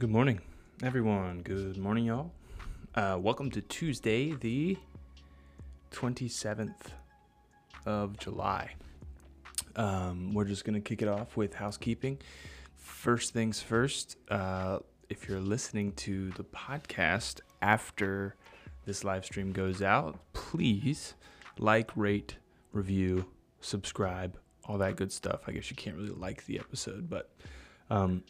Good morning, everyone. Good morning, y'all. Uh, welcome to Tuesday, the 27th of July. Um, we're just going to kick it off with housekeeping. First things first, uh, if you're listening to the podcast after this live stream goes out, please like, rate, review, subscribe, all that good stuff. I guess you can't really like the episode, but um,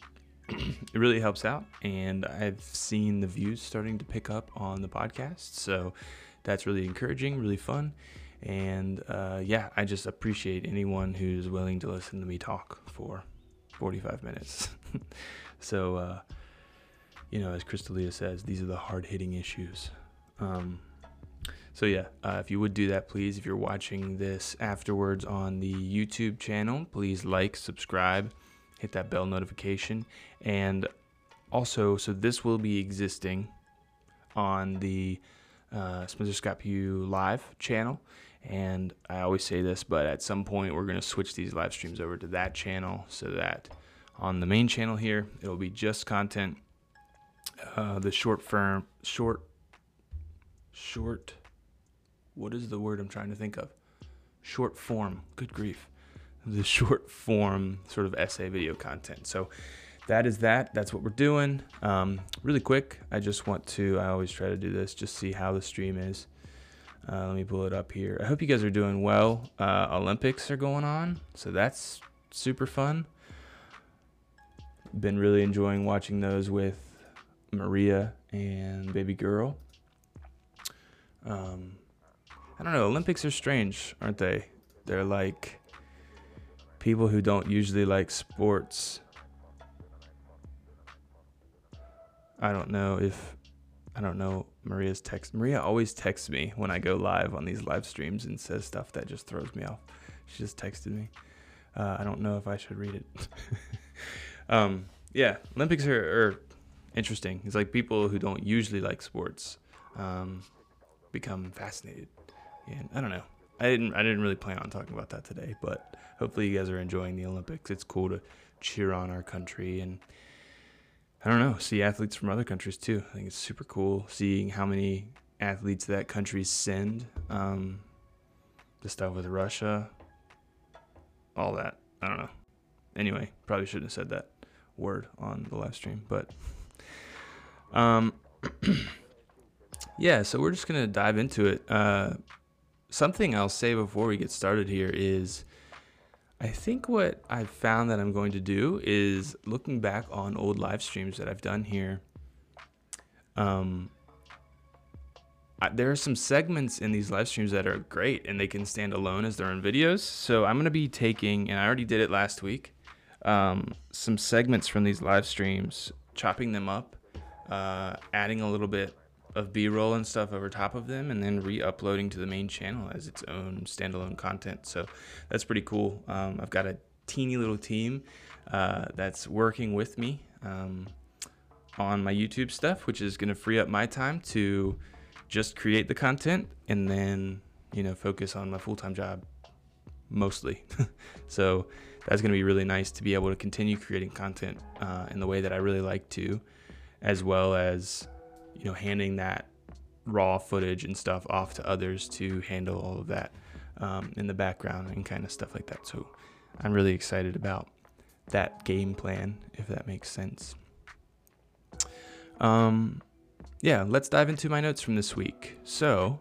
it really helps out. And I've seen the views starting to pick up on the podcast. So that's really encouraging, really fun. And uh, yeah, I just appreciate anyone who's willing to listen to me talk for 45 minutes. so, uh, you know, as Crystalia says, these are the hard hitting issues. Um, so yeah, uh, if you would do that, please. If you're watching this afterwards on the YouTube channel, please like, subscribe, hit that bell notification, and also, so this will be existing on the uh, Spencer Scott Pugh live channel. And I always say this, but at some point we're going to switch these live streams over to that channel so that on the main channel here, it'll be just content. Uh, the short firm, short, short what is the word I'm trying to think of? Short form. Good grief. The short form sort of essay video content. So that is that. That's what we're doing. Um, really quick, I just want to, I always try to do this, just see how the stream is. Uh, let me pull it up here. I hope you guys are doing well. Uh, Olympics are going on, so that's super fun. Been really enjoying watching those with Maria and baby girl. Um, I don't know. Olympics are strange, aren't they? They're like people who don't usually like sports. I don't know if I don't know Maria's text. Maria always texts me when I go live on these live streams and says stuff that just throws me off. She just texted me. Uh, I don't know if I should read it. um, yeah, Olympics are, are, interesting. It's like people who don't usually like sports um, become fascinated and I don't know. I didn't I didn't really plan on talking about that today, but hopefully you guys are enjoying the Olympics. It's cool to cheer on our country and I don't know, see athletes from other countries too. I think it's super cool seeing how many athletes that countries send. Um, the stuff with Russia, all that. I don't know. Anyway, probably shouldn't have said that word on the live stream, but um, yeah. So we're just gonna dive into it. Uh, something I'll say before we get started here is I think what I've found that I'm going to do is looking back on old live streams that I've done here. Um, I, there are some segments in these live streams that are great and they can stand alone as their own videos. So I'm going to be taking, and I already did it last week, um, some segments from these live streams, chopping them up, uh, adding a little bit of b-roll and stuff over top of them and then re-uploading to the main channel as its own standalone content. So that's pretty cool. Um, i've got a teeny little team uh, that's working with me um, on my youtube stuff which is going to free up my time to just create the content and then you know focus on my full-time job mostly. So that's going to be really nice to be able to continue creating content uh, in the way that i really like to as well as you know, handing that raw footage and stuff off to others to handle all of that um, in the background and kind of stuff like that. So I'm really excited about that game plan, if that makes sense. Um, yeah, let's dive into my notes from this week. So,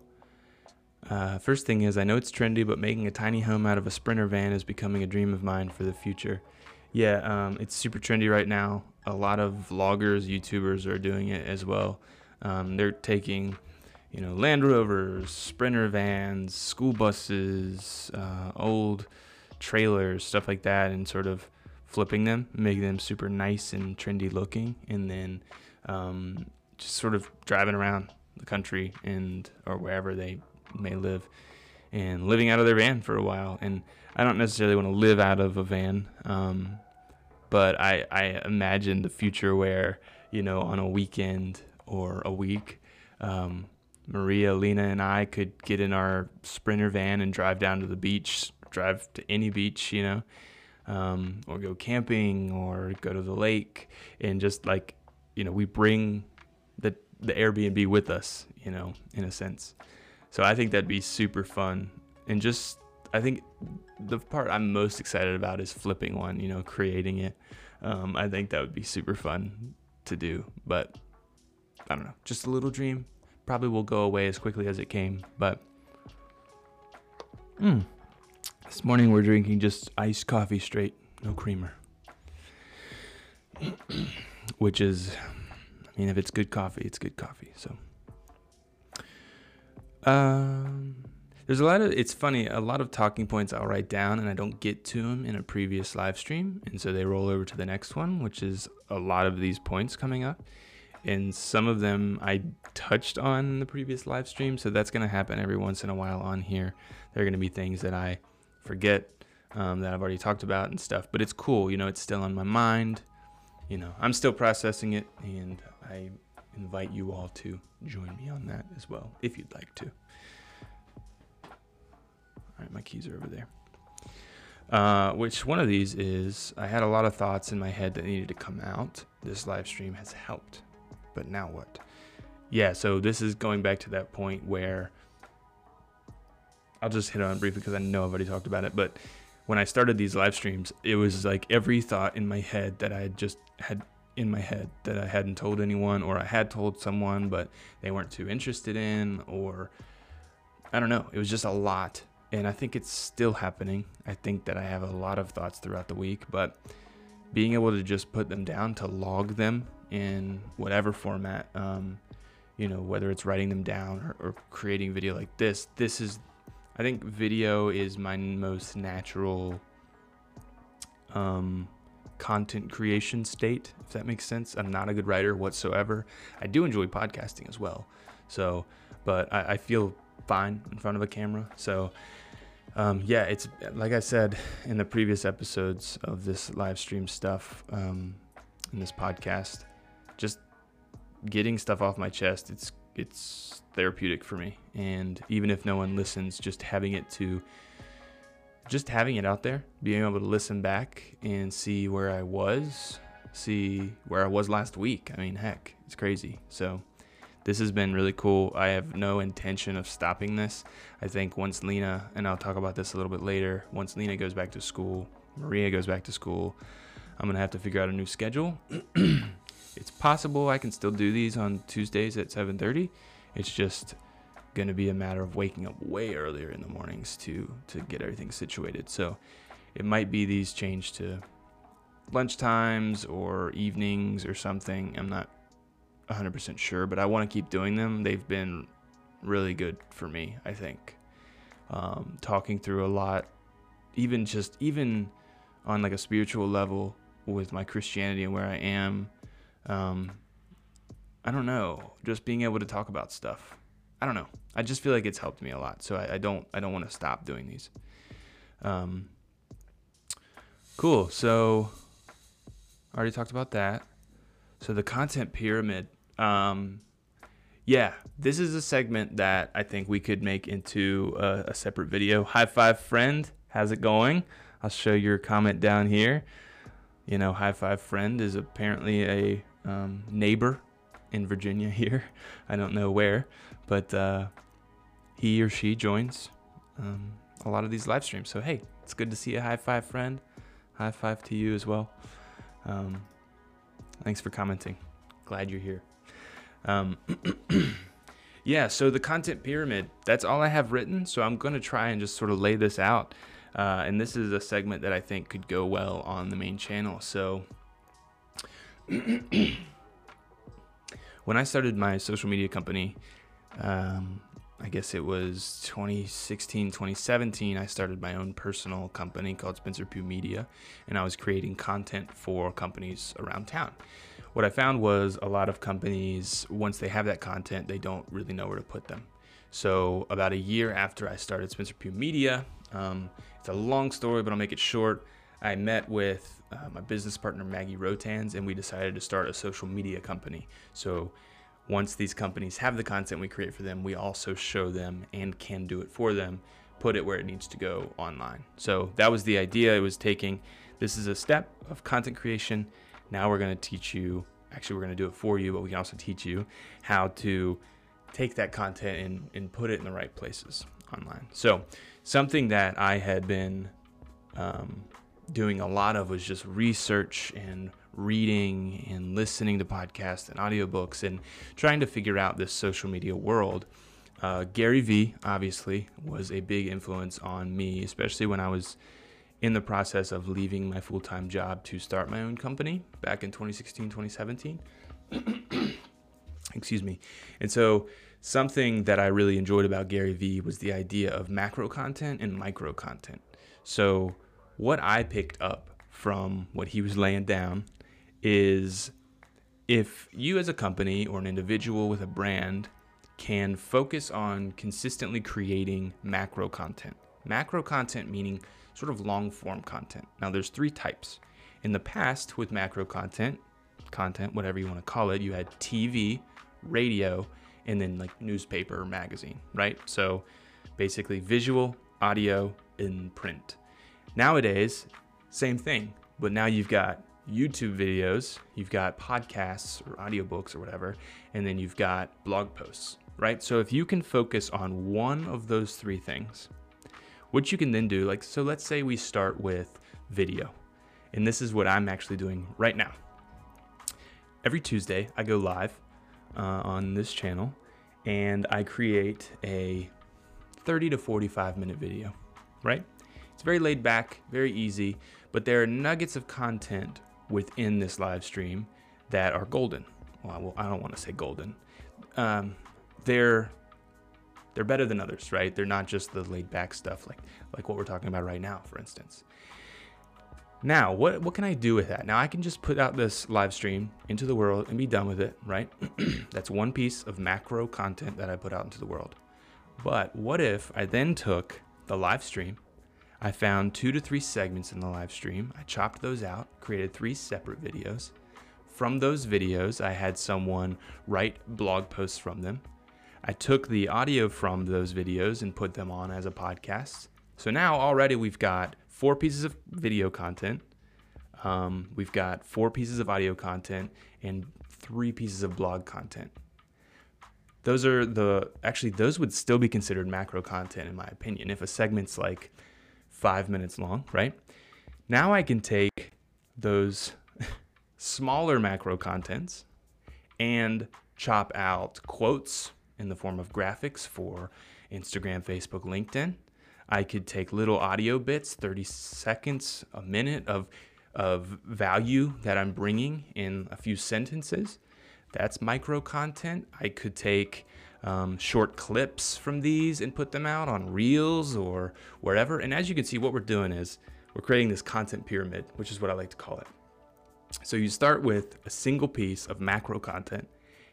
uh, first thing is, I know it's trendy, but making a tiny home out of a Sprinter van is becoming a dream of mine for the future. Yeah, um, it's super trendy right now. A lot of vloggers, YouTubers are doing it as well. Um, they're taking, you know, Land Rovers, Sprinter vans, school buses, uh, old trailers, stuff like that, and sort of flipping them, making them super nice and trendy looking, and then um, just sort of driving around the country and or wherever they may live, and living out of their van for a while. And I don't necessarily want to live out of a van, um, but I I imagine the future where you know on a weekend or a week. Um, Maria, Lena, and I could get in our sprinter van and drive down to the beach, drive to any beach, you know, um, or go camping or go to the lake and just like you know we bring the the Airbnb with us, you know, in a sense. So I think that'd be super fun, and just I think the part I'm most excited about is flipping one, you know, creating it. Um, I think that would be super fun to do, but I don't know, just a little dream. Probably will go away as quickly as it came, but. Mm. This morning we're drinking just iced coffee straight, no creamer. Which is, I mean, if it's good coffee, it's good coffee. So, um, there's a lot of, it's funny, a lot of talking points I'll write down and I don't get to them in a previous live stream. And so they roll over to the next one, which is a lot of these points coming up. And some of them I touched on in the previous live stream. So that's going to happen every once in a while on here. There are going to be things that I forget um, that I've already talked about and stuff. But it's cool, you know, it's still on my mind. You know, I'm still processing it, and I invite you all to join me on that as well, if you'd like to. All right, my keys are over there. Uh, which one of these is I had a lot of thoughts in my head that needed to come out. This live stream has helped. But now what? Yeah, so this is going back to that point where I'll just hit on it briefly because I know I've already talked about it. But when I started these live streams, it was like every thought in my head that I had just had in my head that I hadn't told anyone or I had told someone, but they weren't too interested in, or I don't know. It was just a lot. And I think it's still happening. I think that I have a lot of thoughts throughout the week, but being able to just put them down to log them in whatever format, um, you know, whether it's writing them down or, or creating video like this, this is I think video is my most natural um, content creation state, if that makes sense. I'm not a good writer whatsoever. I do enjoy podcasting as well. So, but I, I feel fine in front of a camera. So, um, yeah, it's like I said in the previous episodes of this live stream stuff um, in this podcast, just getting stuff off my chest. It's it's therapeutic for me. And even if no one listens, just having it to just having it out there, being able to listen back and see where I was, see where I was last week. I mean, heck, it's crazy. So this has been really cool. I have no intention of stopping this. I think once Lena, and I'll talk about this a little bit later, once Lena goes back to school, Maria goes back to school, I'm going to have to figure out a new schedule. it's possible I can still do these on Tuesdays at 7:30. It's just going to be a matter of waking up way earlier in the mornings to to get everything situated. So it might be these change to lunch times or evenings or something. I'm not 100% sure, but I want to keep doing them. They've been really good for me, I think. Um, talking through a lot, even just even on like a spiritual level with my Christianity and where I am. Um, I don't know, just being able to talk about stuff. I don't know. I just feel like it's helped me a lot. So I, I don't I don't want to stop doing these. Um, cool. So I already talked about that. So the content pyramid. Um, yeah, this is a segment that I think we could make into a, a separate video. High five, friend. How's it going? I'll show your comment down here. You know, high five, friend is apparently a um, neighbor in Virginia here. I don't know where, but uh, he or she joins um, a lot of these live streams. So, hey, it's good to see a high five friend. High five to you as well. Um, thanks for commenting. Glad you're here. Um, yeah, so the content pyramid, that's all I have written. So I'm going to try and just sort of lay this out. Uh, and this is a segment that I think could go well on the main channel. So when I started my social media company, um, I guess it was 2016, 2017, I started my own personal company called Spencer Pugh Media, and I was creating content for companies around town. What I found was a lot of companies, once they have that content, they don't really know where to put them. So, about a year after I started Spencer Pugh Media, um, it's a long story, but I'll make it short. I met with uh, my business partner Maggie Rotans, and we decided to start a social media company. So once these companies have the content we create for them, we also show them and can do it for them, put it where it needs to go online. So that was the idea. It was taking this is a step of content creation. Now we're going to teach you actually we're going to do it for you, but we can also teach you how to take that content and, and put it in the right places online. So, something that I had been um, doing a lot of was just research and reading and listening to podcasts and audiobooks and trying to figure out this social media world. Uh, Gary Vee, obviously, was a big influence on me, especially when I was in the process of leaving my full time job to start my own company back in 2016, 2017. Excuse me. And so, something that I really enjoyed about Gary Vee was the idea of macro content and micro content. So, what I picked up from what he was laying down is if you, as a company or an individual with a brand, can focus on consistently creating macro content. Macro content meaning sort of long form content. Now, there's three types. In the past, with macro content, content, whatever you want to call it, you had TV, radio, and then like newspaper or magazine, right? So basically visual, audio, and print. Nowadays, same thing, but now you've got YouTube videos, you've got podcasts or audiobooks or whatever, and then you've got blog posts, right? So if you can focus on one of those three things, what you can then do, like, so let's say we start with video. And this is what I'm actually doing right now. Every Tuesday, I go live uh, on this channel and I create a 30 to 45 minute video, right? It's very laid back, very easy, but there are nuggets of content within this live stream that are golden. Well, I don't want to say golden. Um, they're they're better than others, right? They're not just the laid back stuff like like what we're talking about right now, for instance. Now, what what can I do with that? Now I can just put out this live stream into the world and be done with it, right? That's one piece of macro content that I put out into the world. But what if I then took the live stream, I found two to three segments in the live stream, I chopped those out, created three separate videos. From those videos, I had someone write blog posts from them. I took the audio from those videos and put them on as a podcast. So now already we've got four pieces of video content, um, we've got four pieces of audio content, and three pieces of blog content. Those are the actually those would still be considered macro content in my opinion. If a segment's like five minutes long, right? Now I can take those smaller macro contents and chop out quotes in the form of graphics for Instagram, Facebook, LinkedIn. I could take little audio bits, 30 seconds, a minute of, of value that I'm bringing in a few sentences. That's micro content. I could take um, short clips from these and put them out on Reels or wherever. And as you can see, what we're doing is we're creating this content pyramid, which is what I like to call it. So you start with a single piece of macro content,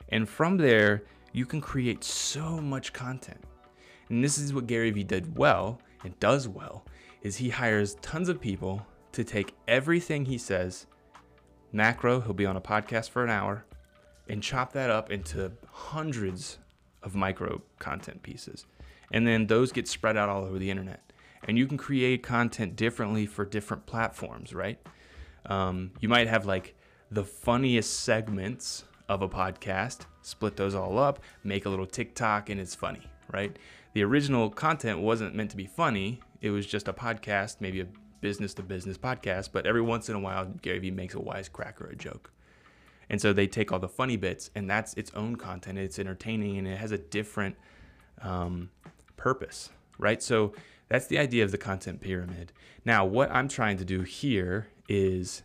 and from there, you can create so much content. And this is what Gary Vee did well and does well is he hires tons of people to take everything he says macro, he'll be on a podcast for an hour and chop that up into hundreds of micro content pieces. And then those get spread out all over the internet. And you can create content differently for different platforms, right? Um, you might have like the funniest segments of a podcast, split those all up, make a little TikTok, and it's funny, right? The original content wasn't meant to be funny. It was just a podcast, maybe a business to business podcast, but every once in a while, Gary Vee makes a wisecrack or a joke. And so they take all the funny bits, and that's its own content. It's entertaining and it has a different um, purpose, right? So that's the idea of the content pyramid. Now, what I'm trying to do here is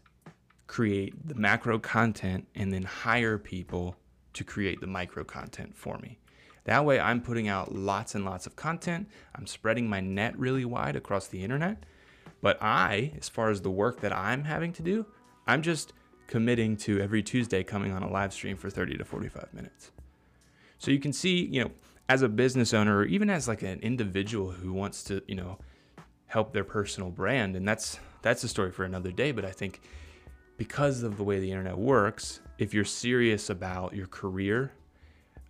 create the macro content and then hire people to create the micro content for me. That way, I'm putting out lots and lots of content. I'm spreading my net really wide across the internet. But I, as far as the work that I'm having to do, I'm just committing to every Tuesday coming on a live stream for 30 to 45 minutes. So you can see, you know, as a business owner or even as like an individual who wants to, you know, help their personal brand and that's that's a story for another day, but I think because of the way the internet works, if you're serious about your career,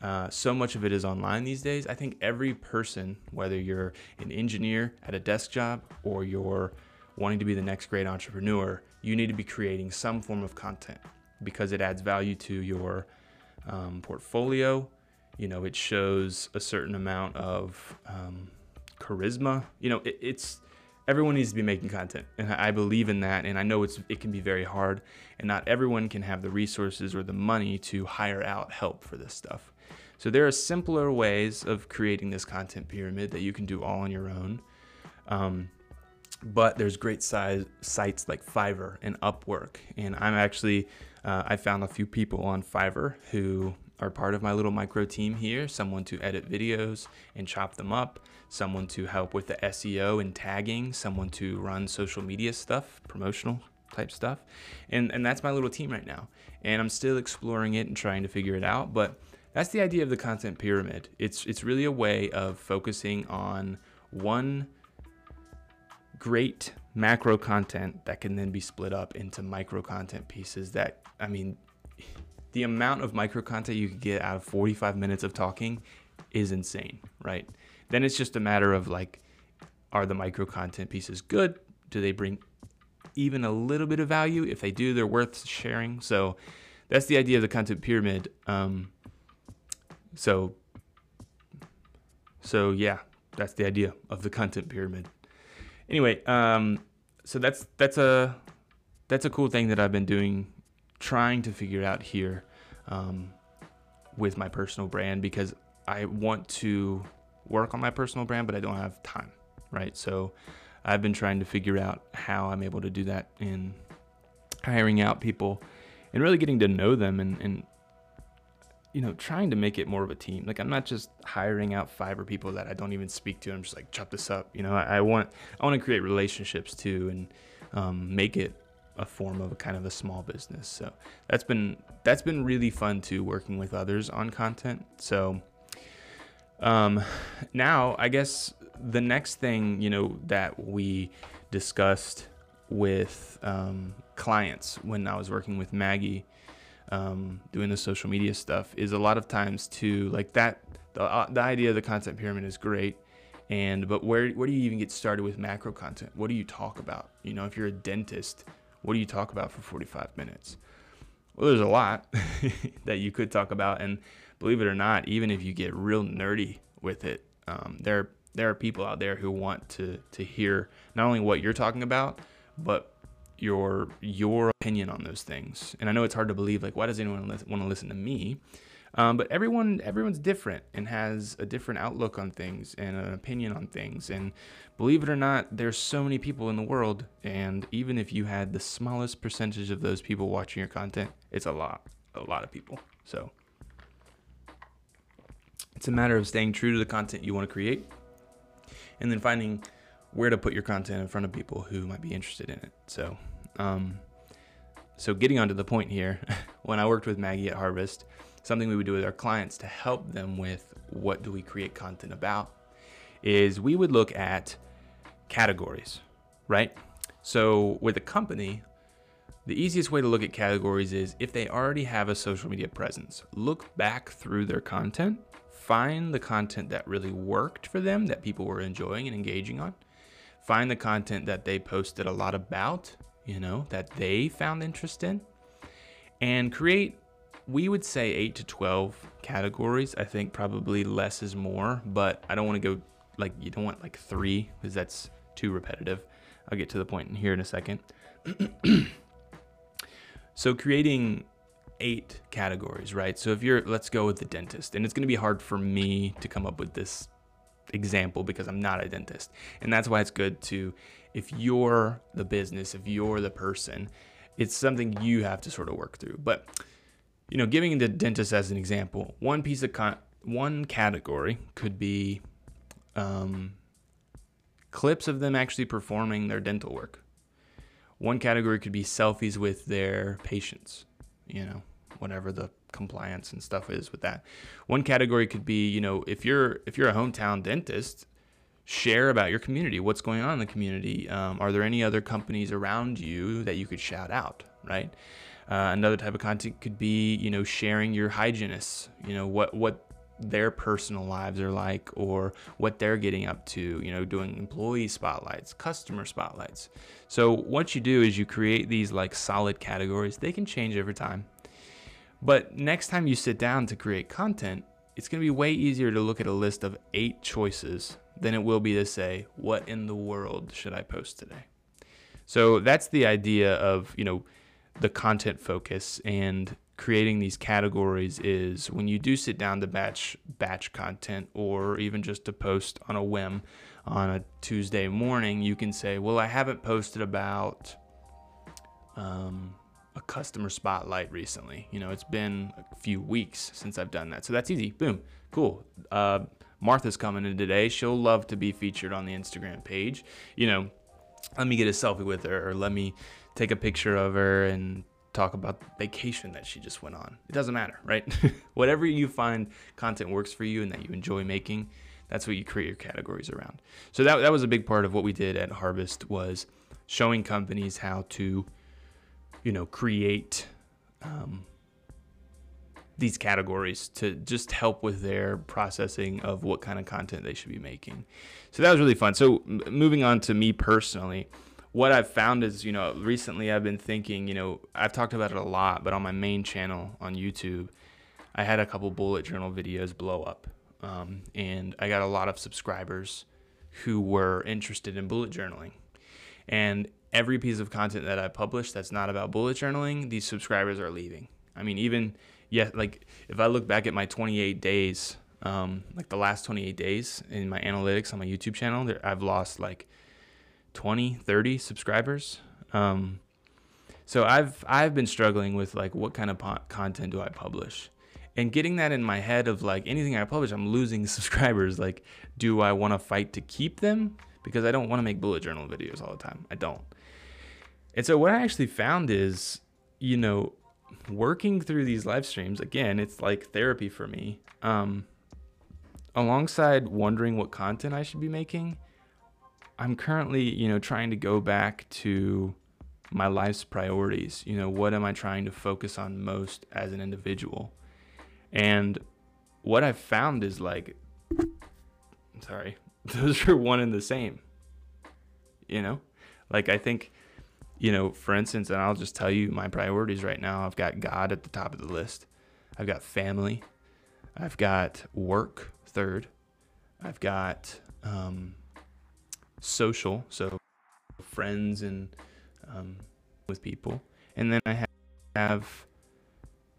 uh, so much of it is online these days. I think every person, whether you're an engineer at a desk job or you're wanting to be the next great entrepreneur, you need to be creating some form of content. because it adds value to your um, portfolio. You know, it shows a certain amount of um, charisma. You know, it, it's everyone needs to be making content, and I believe in that. And I know it's it can be very hard, and not everyone can have the resources or the money to hire out help for this stuff. So there are simpler ways of creating this content pyramid that you can do all on your own. Um, but there's great size sites like Fiverr and Upwork, and I'm actually uh, I found a few people on Fiverr who are part of my little micro team here. Someone to edit videos and chop them up, someone to help with the SEO and tagging, someone to run social media stuff, promotional type stuff, and and that's my little team right now. And I'm still exploring it and trying to figure it out, but that's the idea of the content pyramid. It's it's really a way of focusing on one great macro content that can then be split up into micro content pieces that I mean the amount of micro content you could get out of 45 minutes of talking is insane, right? Then it's just a matter of like are the micro content pieces good? Do they bring even a little bit of value? If they do, they're worth sharing. So that's the idea of the content pyramid. Um, so so yeah, that's the idea of the content pyramid anyway, um, so that's that's a that's a cool thing that I've been doing, trying to figure out here um, with my personal brand because I want to work on my personal brand, but I don't have time, right? So I've been trying to figure out how I'm able to do that in hiring out people and really getting to know them and, and you know, trying to make it more of a team. Like I'm not just hiring out Fiverr people that I don't even speak to. I'm just like chop this up. You know, I, I want I want to create relationships too and um, make it a form of a kind of a small business. So that's been that's been really fun too, working with others on content. So um, now I guess the next thing you know that we discussed with um, clients when I was working with Maggie um, doing the social media stuff is a lot of times to like that the, uh, the idea of the content pyramid is great. And but where where do you even get started with macro content? What do you talk about? You know if you're a dentist what do you talk about for 45 minutes? Well there's a lot that you could talk about. And believe it or not even if you get real nerdy with it um, there there are people out there who want to to hear not only what you're talking about but your your opinion on those things. And I know it's hard to believe. Like, why does anyone li- want to listen to me? Um, but everyone everyone's different and has a different outlook on things and an opinion on things. And believe it or not, there's so many people in the world. And even if you had the smallest percentage of those people watching your content, it's a lot, a lot of people. So it's a matter of staying true to the content you want to create, and then finding where to put your content in front of people who might be interested in it. So um, so getting onto the point here, when I worked with Maggie at Harvest, something we would do with our clients to help them with what do we create content about is we would look at categories, right? So with a company, the easiest way to look at categories is if they already have a social media presence, look back through their content, find the content that really worked for them that people were enjoying and engaging on, find the content that they posted a lot about you know, that they found interest in, and create, we would say 8 to 12 categories. I think probably less is more, but I don't want to go like, you don't want like three because that's too repetitive. I'll get to the point here in a second. so, creating eight categories, right? So, if you're, let's go with the dentist, and it's going to be hard for me to come up with this example because I'm not a dentist. And that's why it's good to if you're the business, if you're the person, it's something you have to sort of work through. But you know, giving the dentist as an example, one piece of con- one category could be um, clips of them actually performing their dental work. One category could be selfies with their patients, you know, whatever the compliance and stuff is with that. One category could be, you know, if you're if you're a hometown dentist, share about your community. What's going on in the community? Um, are there any other companies around you that you could shout out? Right. Uh, another type of content could be, you know, sharing your hygienists. You know, what what their personal lives are like or what they're getting up to, you know, doing employee spotlights, customer spotlights. So what you do is you create these like solid categories. They can change over time. But next time you sit down to create content, it's going to be way easier to look at a list of eight choices than it will be to say, what in the world should I post today? So that's the idea of, you know, the content focus and creating these categories is when you do sit down to batch batch content or even just to post on a whim on a Tuesday morning, you can say, well, I haven't posted about um, a customer spotlight recently. You know, it's been a few weeks since I've done that. So that's easy. Boom. Cool. Uh, Martha's coming in today. She'll love to be featured on the Instagram page. You know, let me get a selfie with her or let me take a picture of her and talk about the vacation that she just went on. It doesn't matter, right? Whatever you find content works for you and that you enjoy making, that's what you create your categories around. So that, that was a big part of what we did at Harvest was showing companies how to you know, create um, these categories to just help with their processing of what kind of content they should be making. So that was really fun. So m- moving on to me personally, what I've found is, you know, recently I've been thinking, you know, I've talked about it a lot, but on my main channel on YouTube, I had a couple bullet journal videos blow up. Um, and I got a lot of subscribers who were interested in bullet journaling. And every piece of content that I publish that's not about bullet journaling, these subscribers are leaving. I mean, even yeah, like if I look back at my 28 days, um, like the last 28 days in my analytics on my YouTube channel, there, I've lost like 20, 30 subscribers. Um, so I've I've been struggling with like what kind of po- content do I publish, and getting that in my head of like anything I publish, I'm losing subscribers. Like, do I want to fight to keep them? Because I don't want to make bullet journal videos all the time. I don't. And so what I actually found is, you know, working through these live streams, again, it's like therapy for me. Um, alongside wondering what content I should be making, I'm currently, you know, trying to go back to my life's priorities. You know, what am I trying to focus on most as an individual? And what I've found is like, sorry, those are one and the same. You know, like I think you know, for instance, and I'll just tell you my priorities right now. I've got God at the top of the list. I've got family. I've got work third. I've got um, social, so friends and um, with people, and then I have,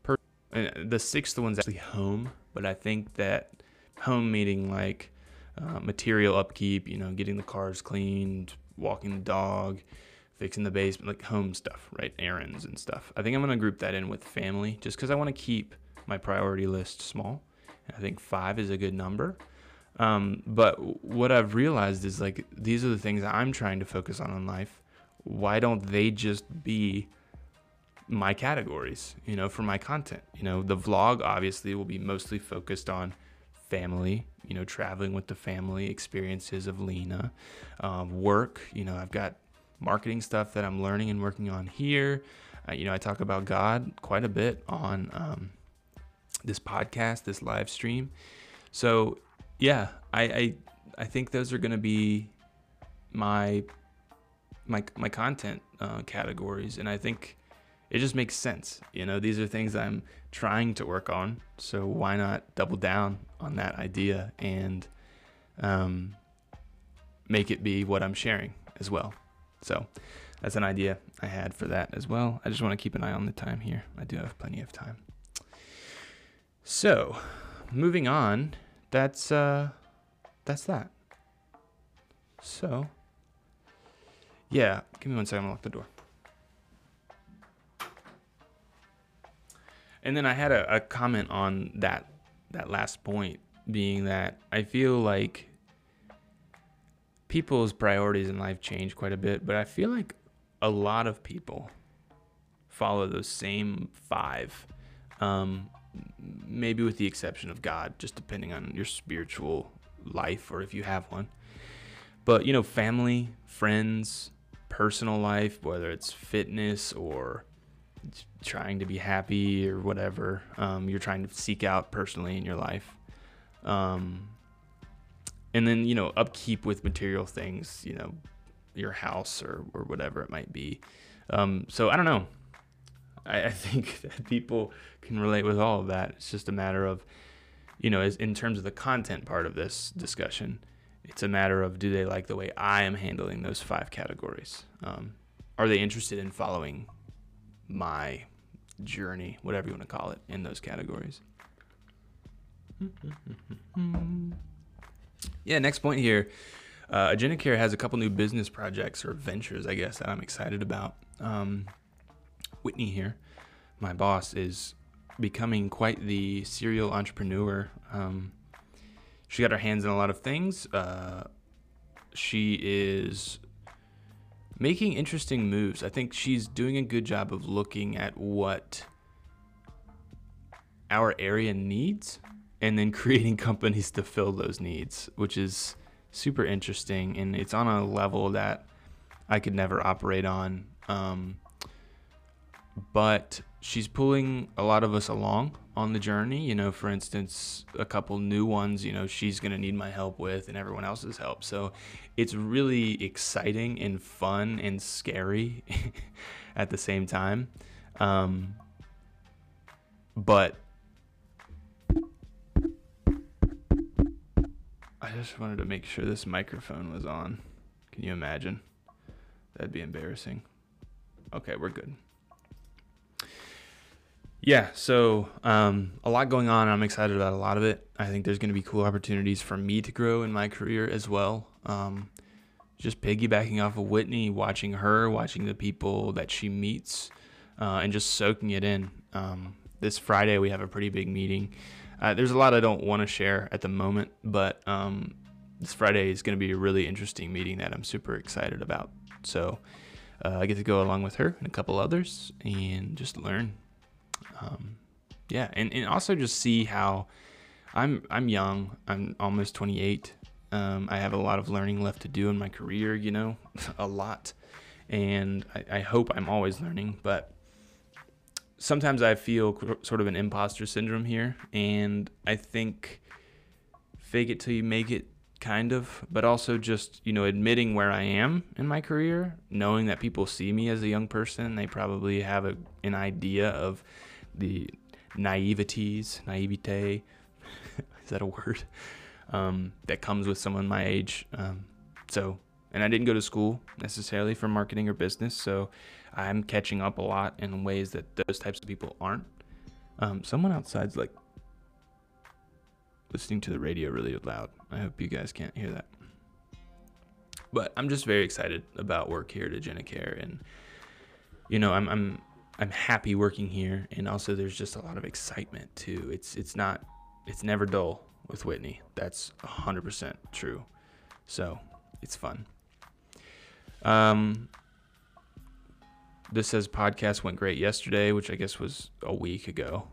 per- the sixth one's actually home, but I think that home meaning like uh, material upkeep, you know, getting the cars cleaned, walking the dog, fixing the basement, like home stuff, right? Errands and stuff. I think I'm gonna group that in with family, just because I want to keep my priority list small. I think five is a good number. Um, but what I've realized is like these are the things I'm trying to focus on in life. Why don't they just be my categories, you know, for my content? You know, the vlog obviously will be mostly focused on family, you know, traveling with the family, experiences of Lena, um, work. You know, I've got marketing stuff that I'm learning and working on here. Uh, you know, I talk about God quite a bit on um, this podcast, this live stream. So, yeah, I I, I think those are going to be my my my content uh, categories, and I think it just makes sense. You know, these are things I'm trying to work on. So why not double down on that idea and um, make it be what I'm sharing as well. So that's an idea I had for that as well. I just want to keep an eye on the time here. I do have plenty of time. So, moving on, that's uh that's that. So, yeah, give me one second, I'm gonna lock the door. And then I had a, a comment on that that last point being that I feel like people's priorities in life change quite a bit, but I feel like a lot of people follow those same five, um, maybe with the exception of God, just depending on your spiritual life or if you have one. But, you know, family, friends, personal life, whether it's fitness or trying to be happy or whatever um, you're trying to seek out personally in your life. Um, and then you know upkeep with material things, you know, your house or or whatever it might be. Um, so I don't know. I, I think that people can relate with all of that. It's just a matter of, you know, as in terms of the content part of this discussion, it's a matter of do they like the way I am handling those five categories? Um, are they interested in following my journey, whatever you want to call it, in those categories? yeah, next point here. Uh, AgendaCare has a couple new business projects or ventures, I guess, that I'm excited about. Um, Whitney here, my boss, is becoming quite the serial entrepreneur. Um, she got her hands in a lot of things. Uh, she is making interesting moves. I think she's doing a good job of looking at what our area needs and then creating companies to fill those needs, which is super interesting. And it's on a level that I could never operate on. Um, but she's pulling a lot of us along on the journey. You know, for instance, a couple new ones, you know, she's going to need my help with and everyone else's help. So it's really exciting and fun and scary at the same time. Um, but I just wanted to make sure this microphone was on. Can you imagine? That'd be embarrassing. Okay, we're good. Yeah, so um, a lot going on. I'm excited about a lot of it. I think there's going to be cool opportunities for me to grow in my career as well. Um, just piggybacking off of Whitney, watching her, watching the people that she meets, uh, and just soaking it in. Um, this Friday, we have a pretty big meeting. Uh, there's a lot I don't want to share at the moment, but um, this Friday is going to be a really interesting meeting that I'm super excited about. So uh, I get to go along with her and a couple others and just learn um, yeah, and, and also just see how I'm I'm young. I'm almost 28. Um, I have a lot of learning left to do in my career. You know, a lot, and I, I hope I'm always learning. But sometimes I feel sort of an imposter syndrome here, and I think fake it till you make it kind of, but also just, you know, admitting where I am in my career, knowing that people see me as a young person, they probably have a, an idea of the naiveties, naivete, is that a word? Um, that comes with someone my age. Um, so, and I didn't go to school necessarily for marketing or business, so I'm catching up a lot in ways that those types of people aren't. Um, someone outside's like listening to the radio really loud. I hope you guys can't hear that. But I'm just very excited about work here at AgendaCare, and you know, I'm I'm I'm happy working here, and also there's just a lot of excitement too. It's it's not it's never dull with Whitney. That's 100% true. So it's fun. Um, this says podcast went great yesterday, which I guess was a week ago.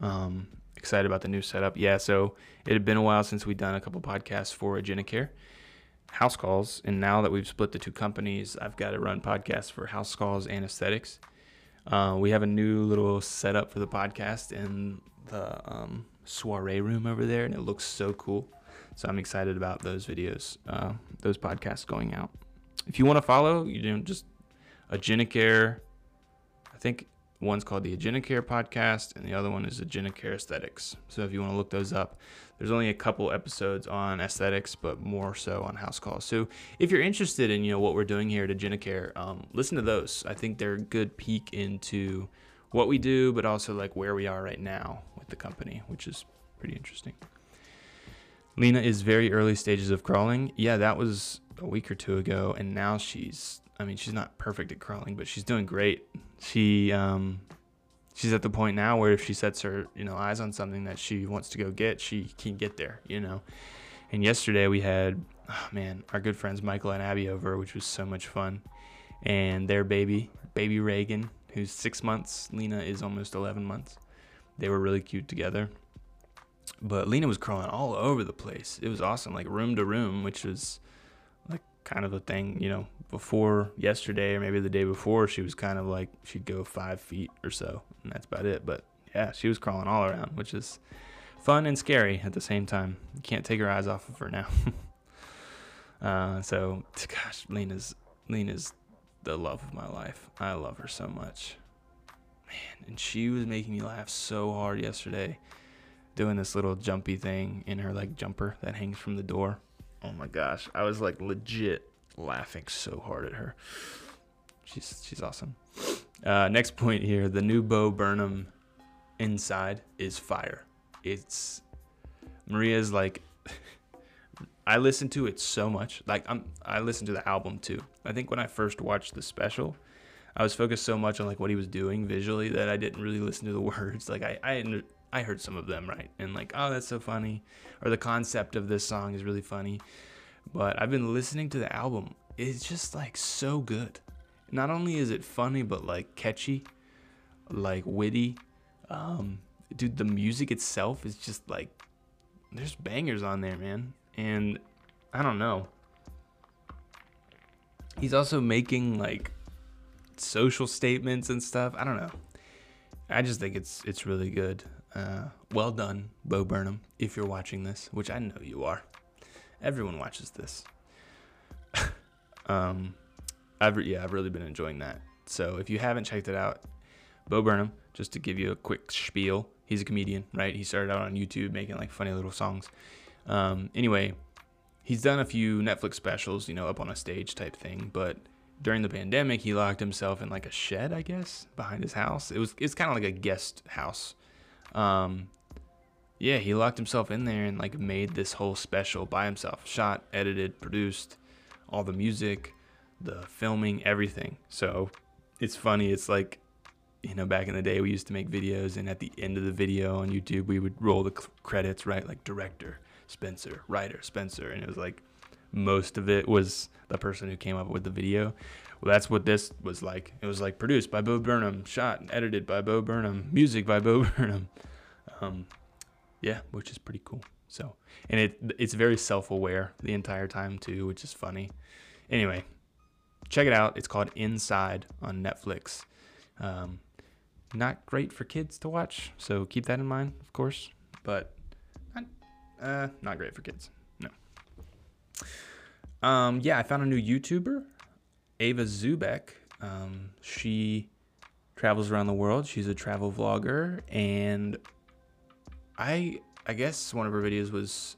Um, excited about the new setup. Yeah, so it had been a while since we'd done a couple podcasts for AgendaCare house calls, and now that we've split the two companies, I've got to run podcasts for house calls and aesthetics. Uh, we have a new little setup for the podcast in the um, soiree room over there, and it looks so cool. So I'm excited about those videos, uh, those podcasts going out. If you want to follow, you know, just AgendaCare. I think one's called the AgendaCare podcast, and the other one is AgendaCare Aesthetics. So if you want to look those up, there's only a couple episodes on aesthetics, but more so on house calls. So if you're interested in you know what we're doing here at AgendaCare, um, listen to those. I think they're a good peek into what we do, but also like where we are right now with the company, which is pretty interesting. Lena is very early stages of crawling. Yeah, that was a week or two ago, and now she's. I mean, she's not perfect at crawling, but she's doing great. She um, she's at the point now where if she sets her you know eyes on something that she wants to go get she can get there you know? And yesterday we had oh man our good friends michael and abby over which was so much fun. And their baby baby reagan who's six months lena is almost 11 months. They were really cute together. But lena was crawling all over the place. It was awesome like room to room which was kind of a thing you know before yesterday or maybe the day before she was kind of like she'd go five feet or so and that's about it but yeah she was crawling all around which is fun and scary at the same time. You can't take your eyes off of her now. uh, so, gosh, Lena's Lena's the love of my life. I love her so much, man. And she was making me laugh so hard yesterday, doing this little jumpy thing in her like jumper that hangs from the door. Oh my gosh, I was like legit laughing so hard at her. She's she's awesome. Uh, next point here: the new Bo Burnham inside is fire. It's Maria's like I listen to it so much. Like I'm I listened to the album too. I think when I first watched the special, I was focused so much on like what he was doing visually that I didn't really listen to the words. Like I I I heard some of them right and like oh that's so funny or the concept of this song is really funny. But I've been listening to the album. It's just like so good. Not only is it funny but like catchy, like witty. Um dude, the music itself is just like there's bangers on there, man. And I don't know. He's also making like social statements and stuff. I don't know. I just think it's it's really good. Uh, well done, Bo Burnham, if you're watching this, which I know you are. Everyone watches this. um, I've yeah, I've really been enjoying that. So if you haven't checked it out, Bo Burnham, just to give you a quick spiel, he's a comedian, right? He started out on YouTube making like funny little songs. Um, anyway, he's done a few Netflix specials, you know, up on a stage type thing, but during the pandemic, he locked himself in like a shed, I guess, behind his house. It was it's kind of like a guest house. Um, yeah, he locked himself in there and like made this whole special by himself. Shot, edited, produced, all the music, the filming, everything. So it's funny. It's like you know, back in the day, we used to make videos, and at the end of the video on YouTube, we would roll the credits, right? Like director, Spencer, writer, Spencer. And it was like most of it was the person who came up with the video. Well, that's what this was like. It was like produced by Bo Burnham, shot and edited by Bo Burnham, music by Bo Burnham. Um, yeah, which is pretty cool. So, and it it's very self-aware the entire time too, which is funny. Anyway, check it out. It's called Inside on Netflix. Um, not great for kids to watch, so keep that in mind, of course. But not, uh, not great for kids. No. Um, yeah, I found a new YouTuber, Eva zu Beck. Um, she travels around the world. She's a travel vlogger, and I I guess one of her videos was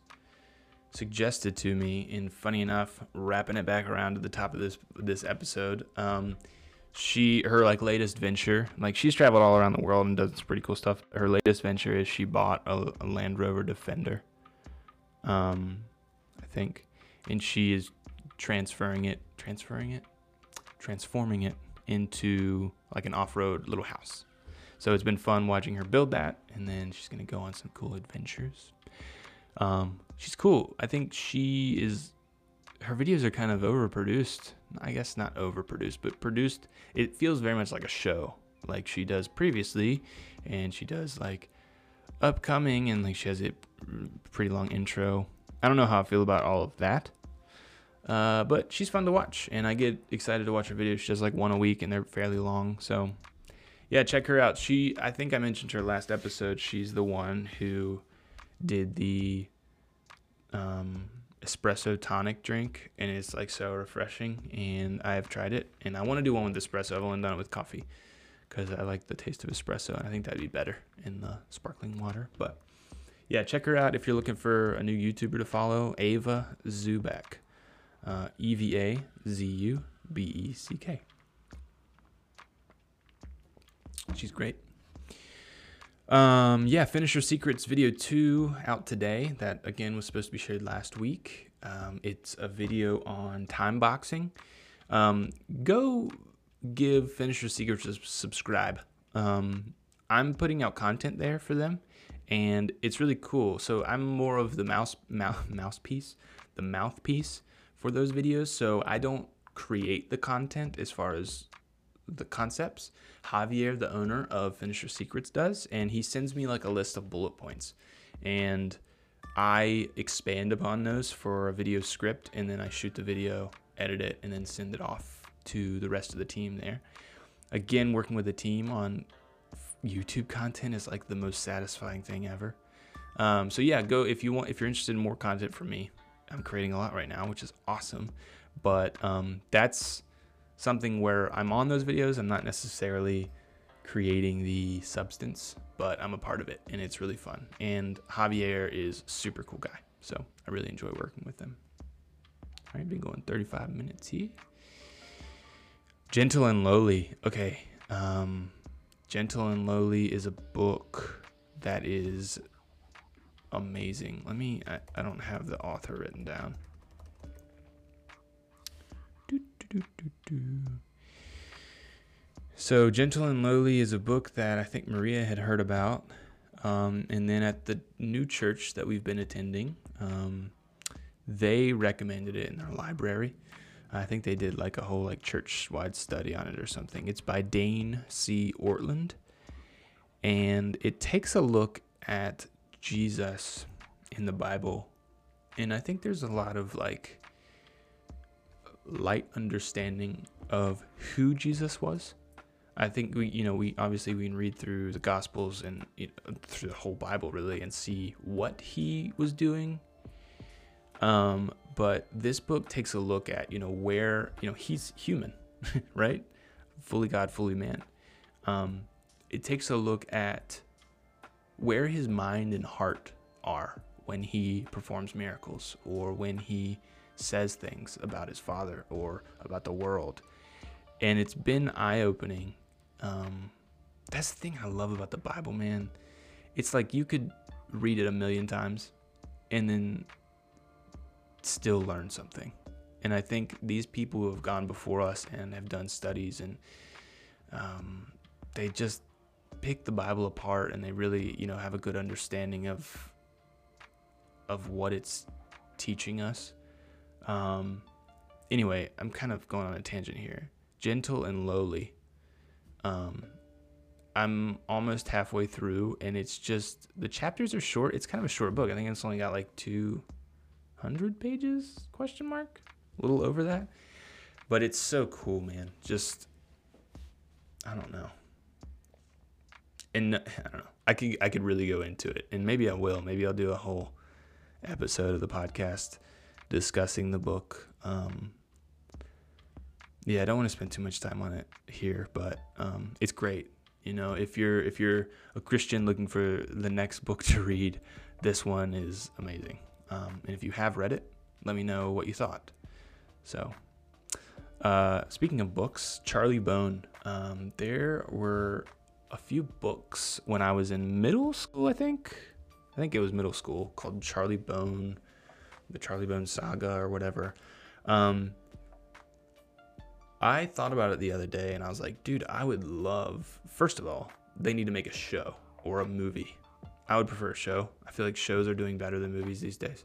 suggested to me. And funny enough, wrapping it back around to the top of this this episode. Um, she her like latest venture like she's traveled all around the world and does pretty cool stuff her latest venture is she bought a, a land rover defender um i think and she is transferring it transferring it transforming it into like an off-road little house so it's been fun watching her build that and then she's gonna go on some cool adventures um she's cool i think she is her videos are kind of overproduced. I guess not overproduced, but produced. It feels very much like a show, like she does previously, and she does like upcoming, and like she has a pretty long intro. I don't know how I feel about all of that, uh, but she's fun to watch, and I get excited to watch her videos. She does like one a week, and they're fairly long, so yeah, check her out. She, I think I mentioned her last episode. She's the one who did the um espresso tonic drink and it's like so refreshing and I have tried it and I want to do one with espresso. I've only done it with coffee because I like the taste of espresso and I think that'd be better in the sparkling water. But yeah, check her out if you're looking for a new YouTuber to follow, Ava Zubek. Uh, E V A Z U B E C K. She's great. Um, yeah, Finisher Secrets video two out today. That again was supposed to be shared last week. Um, it's a video on time boxing. Um, go give Finisher Secrets a subscribe. Um, I'm putting out content there for them, and it's really cool. So I'm more of the mouse mouth mouthpiece, the mouthpiece for those videos. So I don't create the content as far as the concepts. Javier, the owner of Finisher Secrets, does, and he sends me like a list of bullet points, and I expand upon those for a video script, and then I shoot the video, edit it, and then send it off to the rest of the team there. Again, working with a team on YouTube content is like the most satisfying thing ever. Um, so yeah, go if you want if you're interested in more content from me. I'm creating a lot right now, which is awesome. But um, that's something where I'm on those videos. I'm not necessarily creating the substance, but I'm a part of it, and it's really fun. And Javier is super cool guy, so I really enjoy working with him. All right, I've been going 35 minutes here. Gentle and Lowly. Okay, um, Gentle and Lowly is a book that is amazing. Let me, I, I don't have the author written down. Do, do, do, so, Gentle and Lowly is a book that I think Maria had heard about. Um, and then at the new church that we've been attending, um, they recommended it in their library. I think they did like a whole like church-wide study on it or something. It's by Dane C. Ortlund, and it takes a look at Jesus in the Bible. And I think there's a lot of like light understanding of who Jesus was. I think we, you know, we obviously we can read through the Gospels and you know, through the whole Bible really and see what he was doing. Um, but this book takes a look at, you know, where, you know, he's human, right? Fully God, fully man. Um, it takes a look at where his mind and heart are when he performs miracles or when he says things about his father or about the world. And it's been eye opening. Um, that's the thing I love about the Bible, man. It's like you could read it a million times and then still learn something. And I think these people who have gone before us and have done studies and um, they just pick the Bible apart and they really, you know, have a good understanding of of what it's teaching us. Um, anyway, I'm kind of going on a tangent here. Gentle and lowly. Um, I'm almost halfway through, and it's just the chapters are short. It's kind of a short book. I think it's only got like two hundred pages? Question mark. A little over that, but it's so cool, man. Just I don't know and I don't know. I could I could really go into it, and maybe I will. Maybe I'll do a whole episode of the podcast discussing the book. Um, yeah, I don't want to spend too much time on it here, but um, it's great. You know, if you're if you're a Christian looking for the next book to read, this one is amazing. Um, and if you have read it, let me know what you thought. So, uh, speaking of books, Charlie Bone. Um, there were a few books when I was in middle school, I think. I think it was middle school called Charlie Bone, the Charlie Bone Saga or whatever. Um, I thought about it the other day and I was like, dude, I would love, first of all, they need to make a show or a movie. I would prefer a show. I feel like shows are doing better than movies these days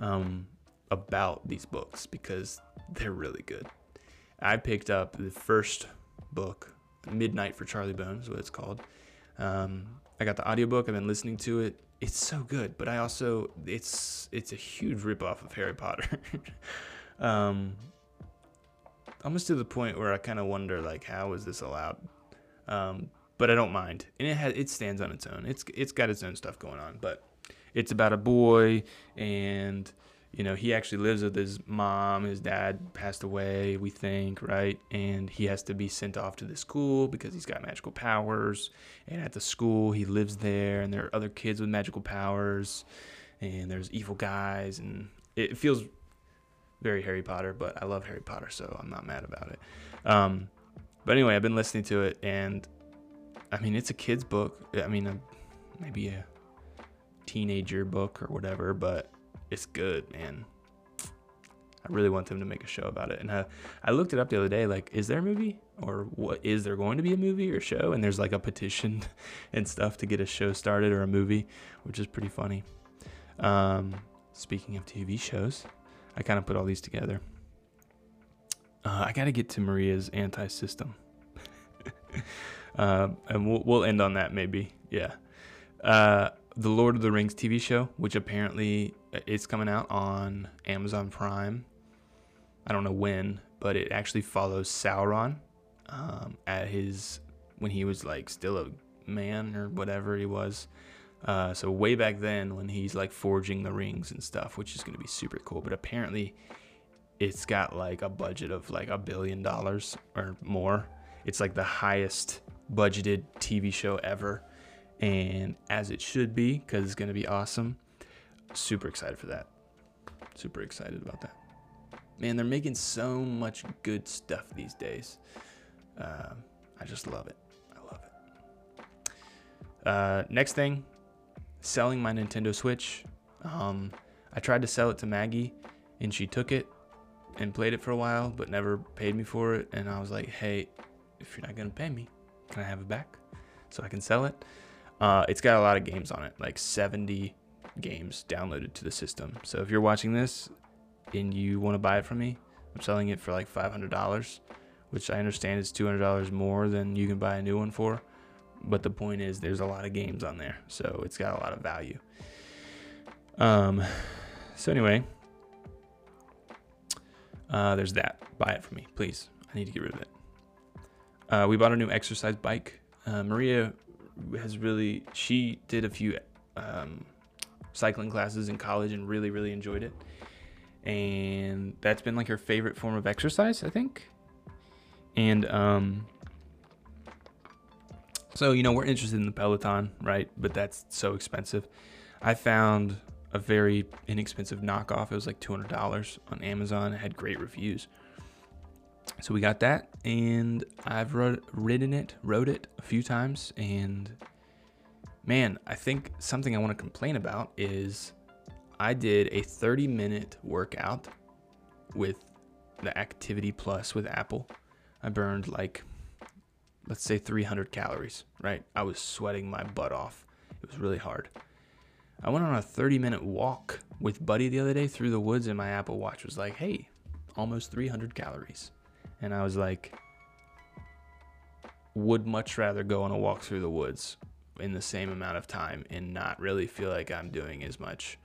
um, about these books because they're really good. I picked up the first book Midnight for Charlie Bone is what it's called. Um, I got the audiobook. I've been listening to it. It's so good, but I also it's it's a huge ripoff of Harry Potter. um, almost to the point where I kind of wonder like how is this allowed? Um, but I don't mind, and it has it stands on its own. It's it's got its own stuff going on, but it's about a boy and you know, he actually lives with his mom. His dad passed away, we think, right? And he has to be sent off to the school because he's got magical powers. And at the school, he lives there, and there are other kids with magical powers, and there's evil guys, and it feels very Harry Potter. But I love Harry Potter, so I'm not mad about it. Um, but anyway, I've been listening to it, and I mean, it's a kid's book. I mean, a, maybe a teenager book or whatever, but it's good, man. I really want them to make a show about it. And I, I looked it up the other day. Like, is there a movie, or what is there going to be a movie or show? And there's like a petition and stuff to get a show started or a movie, which is pretty funny. Um, speaking of TV shows, I kind of put all these together. Uh, I got to get to Maria's anti-system, uh, and we'll we'll end on that maybe. Yeah. Uh, the Lord of the Rings TV show, which apparently uh, is coming out on Amazon Prime. I don't know when, but it actually follows Sauron um, at his when he was like still a man or whatever he was. Uh, so way back then, when he's like forging the rings and stuff, which is gonna be super cool. But apparently, it's got like a budget of like a billion dollars or more. It's like the highest budgeted TV show ever, and as it should be, because it's gonna be awesome. Super excited for that. Super excited about that. Man, they're making so much good stuff these days. Uh, I just love it. I love it. Uh, next thing, selling my Nintendo Switch. Um, I tried to sell it to Maggie, and she took it and played it for a while, but never paid me for it. And I was like, hey, if you're not gonna pay me, can I have it back so I can sell it? Uh, it's got a lot of games on it, like 70 games downloaded to the system. So if you're watching this and you want to buy it from me, I'm selling it for like $500, which I understand is $200 more than you can buy a new one for. But the point is, there's a lot of games on there, so it's got a lot of value. Um, so anyway, uh, there's that. Buy it for me, please. I need to get rid of it. Uh, we bought a new exercise bike. Uh, Maria has really, she did a few um, cycling classes in college and really, really enjoyed it. And that's been like her favorite form of exercise, I think. And um, so, you know, we're interested in the Peloton, right? But that's so expensive. I found a very inexpensive knockoff. It was like $200 on Amazon. It had great reviews. So we got that, and I've ridden it, rode it a few times, and man, I think something I want to complain about is I did a 30 minute workout with the Activity Plus with Apple. I burned like, let's say 300 calories, right? I was sweating my butt off. It was really hard. I went on a 30 minute walk with Buddy the other day through the woods, and my Apple Watch was like, hey, almost 300 calories. And I was like, would much rather go on a walk through the woods in the same amount of time and not really feel like I'm doing as much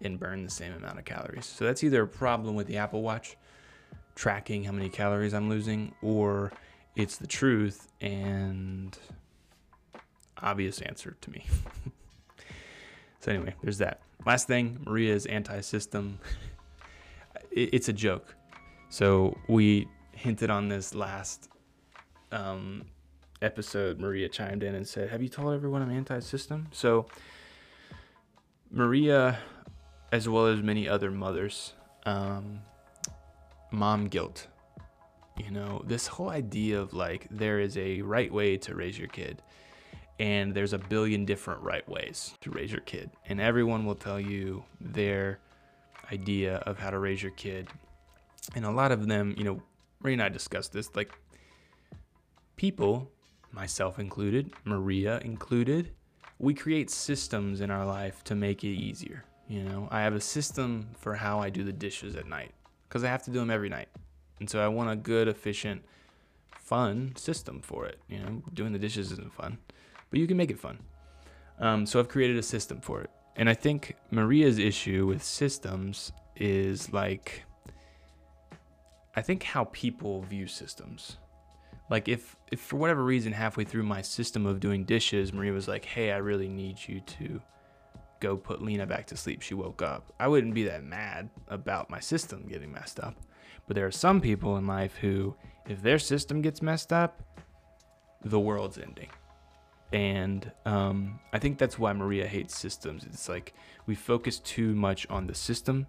and burn the same amount of calories. So that's either a problem with the Apple Watch tracking how many calories I'm losing, or it's the truth and obvious answer to me. So anyway, there's that. Last thing, Maria's anti-system. it's a joke. So we hinted on this last um, episode. Maria chimed in and said, "Have you told everyone I'm anti-system?" So Maria, as well as many other mothers, um, mom guilt. You know, this whole idea of like there is a right way to raise your kid and there's a billion different right ways to raise your kid and everyone will tell you their idea of how to raise your kid and a lot of them you know ray and i discussed this like people myself included maria included we create systems in our life to make it easier you know i have a system for how i do the dishes at night because i have to do them every night and so i want a good efficient fun system for it you know doing the dishes isn't fun but you can make it fun. Um, so I've created a system for it. And I think Maria's issue with systems is like, I think how people view systems. Like if, if for whatever reason halfway through my system of doing dishes, Maria was like, "Hey, I really need you to go put Lena back to sleep." She woke up. I wouldn't be that mad about my system getting messed up. But there are some people in life who, if their system gets messed up, the world's ending and um, I think that's why Maria hates systems. It's like we focus too much on the system,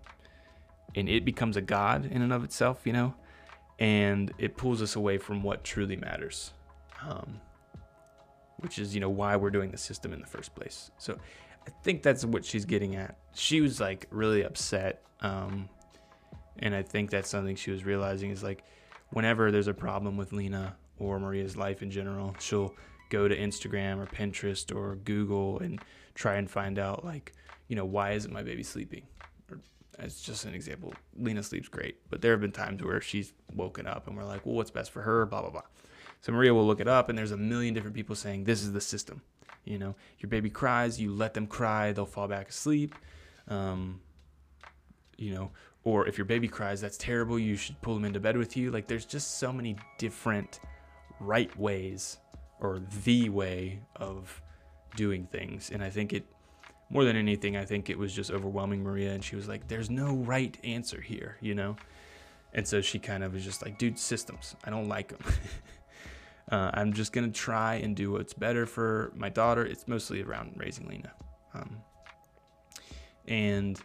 and it becomes a god in and of itself, you know, and it pulls us away from what truly matters, um, which is you know why we're doing the system in the first place. So I think that's what she's getting at. She was like really upset, um, and I think that's something she was realizing is like whenever there's a problem with Lena or Maria's life in general, she'll go to Instagram or Pinterest or Google and try and find out like, you know, why isn't my baby sleeping? As just an example, Lena sleeps great, but there have been times where she's woken up and we're like, well, what's best for her? Blah blah blah. So Maria will look it up, and there's a million different people saying this is the system. You know, your baby cries, you let them cry, they'll fall back asleep. Um, you know, or if your baby cries, that's terrible. You should pull them into bed with you. Like, there's just so many different right ways or the way of doing things. And I think it more than anything, I think it was just overwhelming Maria, and she was like, "There's no right answer here," you know. And so she kind of was just like, "Dude, systems. I don't like them." uh, I'm just gonna try and do what's better for my daughter. It's mostly around raising Lena, um, and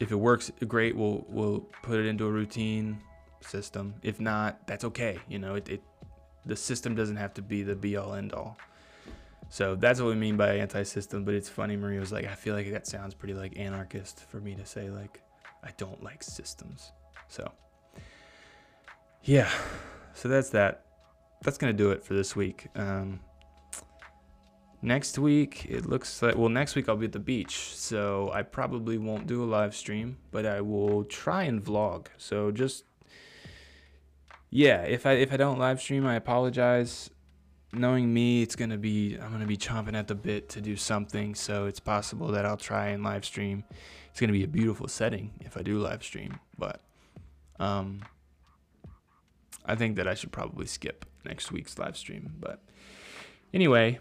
if it works, great. We'll we'll put it into a routine system. If not, that's okay. You know, it, it the system doesn't have to be the be all end all. So that's what we mean by anti-system. But it's funny, Maria was like, I feel like that sounds pretty like anarchist for me to say like, I don't like systems. So yeah, so that's that. That's gonna do it for this week. Um, next week it looks like well next week I'll be at the beach, so I probably won't do a live stream, but I will try and vlog. So just yeah, if I if I don't live stream, I apologize. Knowing me, it's gonna be I'm gonna be chomping at the bit to do something, so it's possible that I'll try and live stream. It's gonna be a beautiful setting if I do live stream, but um, I think that I should probably skip next week's live stream. But anyway,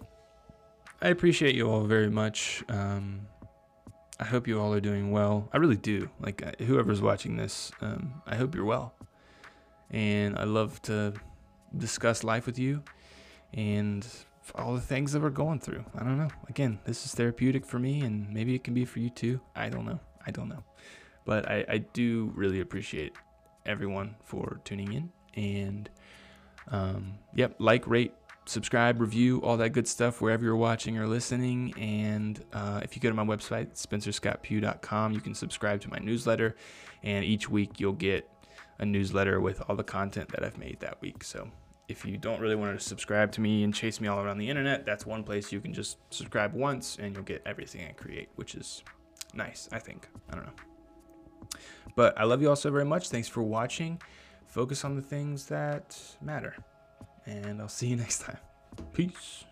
I appreciate you all very much. Um, I hope you all are doing well. I really do. Like uh, whoever's watching this, um, I hope you're well and I love to discuss life with you and all the things that we're going through. I don't know. Again, this is therapeutic for me, and maybe it can be for you too. I don't know. I don't know. But I, I do really appreciate everyone for tuning in. And um, yep, like, rate, subscribe, review, all that good stuff wherever you're watching or listening. And uh, if you go to my website, spencerscottpugh.com, you can subscribe to my newsletter. And each week you'll get a newsletter with all the content that I've made that week. So if you don't really want to subscribe to me and chase me all around the internet, that's one place you can just subscribe once and you'll get everything I create, which is nice, I think. I don't know. But I love you all so very much. Thanks for watching. Focus on the things that matter. And I'll see you next time. Peace.